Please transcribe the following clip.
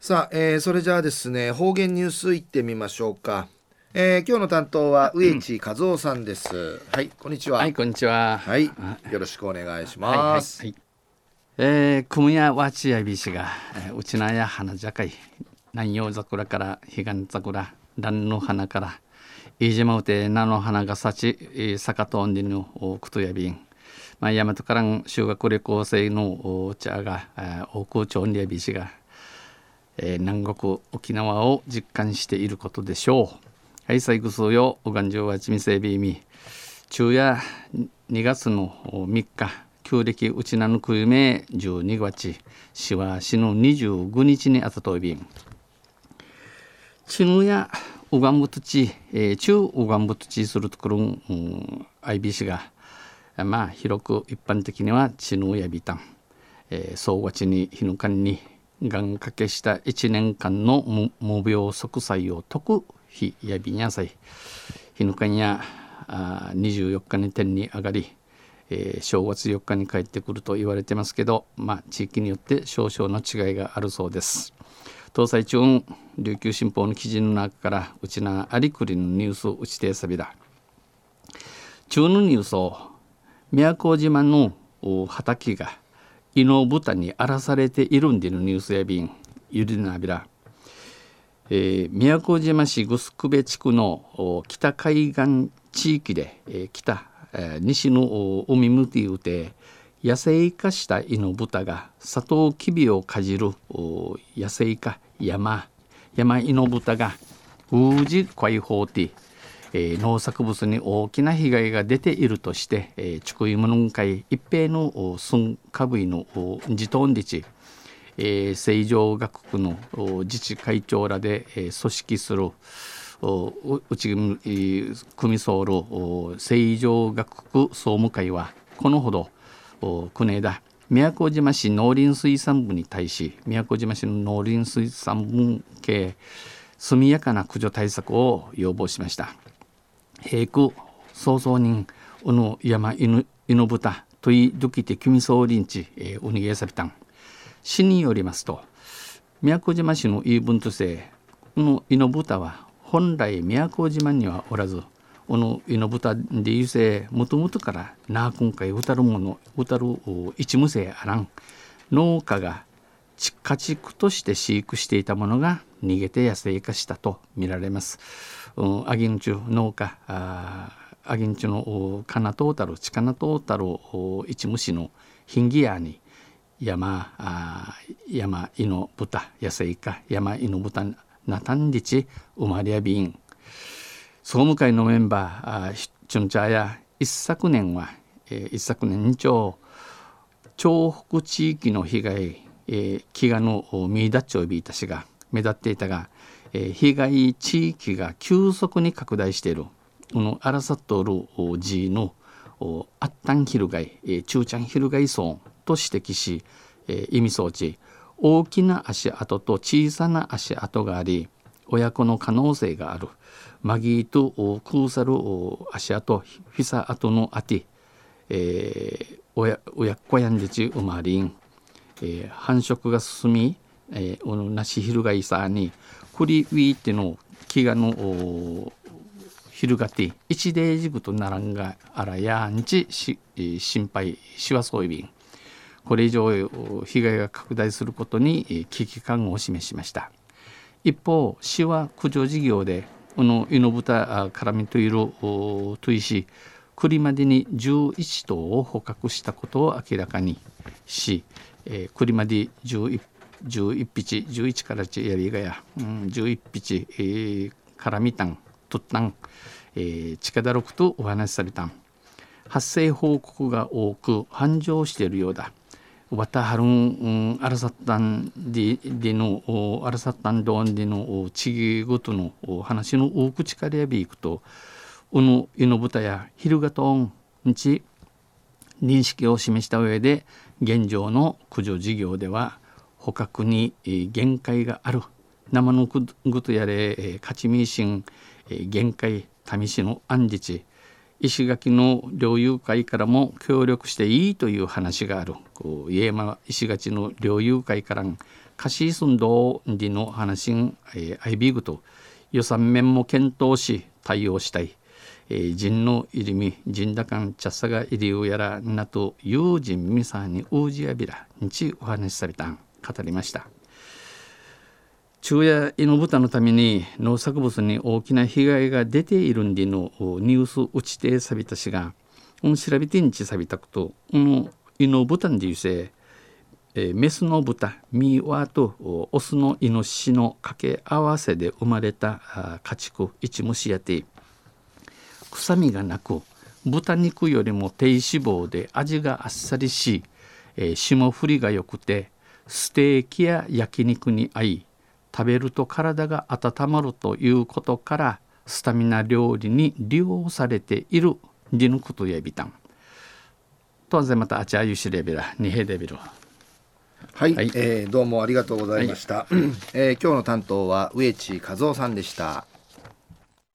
さあ、えー、それじゃあですね方言ニュースいってみましょうか、えー、今日の担当は植地和夫さんです。はいこんにちは。はいこんにちは。はいよろしくお願いします、はいはいはい、えー、くむやわちやびしが、えー、うちなや花じゃかい南洋桜から彼岸桜蘭の花から飯島うて菜の花が咲ち坂とんでのくとやびん。まあ、大和からん修学旅行生のお茶が大空町にやびしがえー、南国沖縄を実感していることでしょう。はい、最後数よ、おがんじょうはちみせびみ。昼夜2月の3日、旧暦うちなぬくゆめ12月、しわしの25日にあたといびん。ちぬやうがんぶとち、えー、中うがんぶとちするところん、うん、IBC が、まあ、広く一般的にはちぬやびたん。えー、総合地に日の間に願掛けした1年間の無病息災を解く日やびにゃさい日ぬかんや24日に天に上がり、えー、正月4日に帰ってくると言われてますけど、まあ、地域によって少々の違いがあるそうです。東西中琉球新報の記事の中からうちなありくりのニュースを打ちてさびだ。中のニュースを宮古島の畑が伊能豚に荒らされているんでのニュースやびんゆりなびら、えー、宮古島市グスクベ地区の北海岸地域で、えー、北、えー、西の海向きうて野生化した伊の豚がサトウキビをかじる野生化山山伊の豚がウジ解放ティえー、農作物に大きな被害が出ているとして、えー、地区イムノン会一平の寸下部位の自党自治、えー、成城学区の自治会長らで、えー、組織するうち組総る成城学区総務会はこのほど国枝宮古島市農林水産部に対し宮古島市の農林水産部系速やかな駆除対策を要望しました。平区早々人うぬ山犬犬豚といどきてきみそうりんちうにげさびたん市によりますと宮古島市の言い分としてこの犬豚は本来宮古島にはおらずこの犬豚でいうせもともとからなあ今回歌るもの歌る一無性あらん農家が家畜として飼育していたものが逃げて野生化したとみられます。アギンチュ農家アギンチュのカナトータルチカナトータル一虫のヒンギヤに山あ山犬豚野生化山犬豚ナタンリチウマリアビン総務会のメンバーチュンチャーや一昨年は、えー、一昨年長東北地域の被害、えー、飢餓のミーダッチョビータ氏が目立っていたがえ被害地域が急速に拡大しているこのアラサトル寺のアッタンヒルガイ、えチューチャンヒルガイ村と指摘し、え意味装置大きな足跡と小さな足跡があり親子の可能性がある。マギーとクーサル足跡フィサ跡のあて、えー、親親子やんでち生まりん、えー、繁殖が進み、えー、おなしひるがいさにクリウィーっての飢餓の昼がて一デージグとならんがあらやんちし心配しわそういびん。これ以上被害が拡大することに危機感を示しました。一方市は駆除事業でこのイノブタ絡みといるといし栗までに11頭を捕獲したことを明らかにし、えー、栗まで11 11匹11からちやりがや、うん、11匹、えー、からみたんとったん、えー、近だろくとお話しされたん。発生報告が多く繁盛しているようだ。わたはるんあらさったんででのあらさったんどんでの地域ごとの話の大口からやびいくとうぬいのぶたやひるがとんんち認識を示した上で現状の駆除事業では捕獲に限界がある。生のぐとやれ勝ちみしん限界民市の安日石垣の猟友会からも協力していいという話がある。家山石垣の猟友会から貸し寸胴での話ん、えー、アイビーグと。予算面も検討し対応したい、えー、人の入りみ人だかんちゃさが入りうやらなと友人みさんにうじやびらにちお話しされたん。語りました。昼夜犬豚のために農作物に大きな被害が出ているんでのニュース打ちてさびたしがうん調べてんちさびたくとうん犬豚んでいうせえー、メスの豚ミワとオスのイノシシの掛け合わせで生まれた家畜一虫やて。臭みがなく豚肉よりも低脂肪で味があっさりし、えー、霜降りが良くてステーキや焼肉に合い食べると体が温まるということからスタミナ料理に利用されているリヌクとやびたん。当然またあちゃゆしレベラ二平レベル。はい、はい、えー、どうもありがとうございました、はい、えー、今日の担当は植地和夫さんでした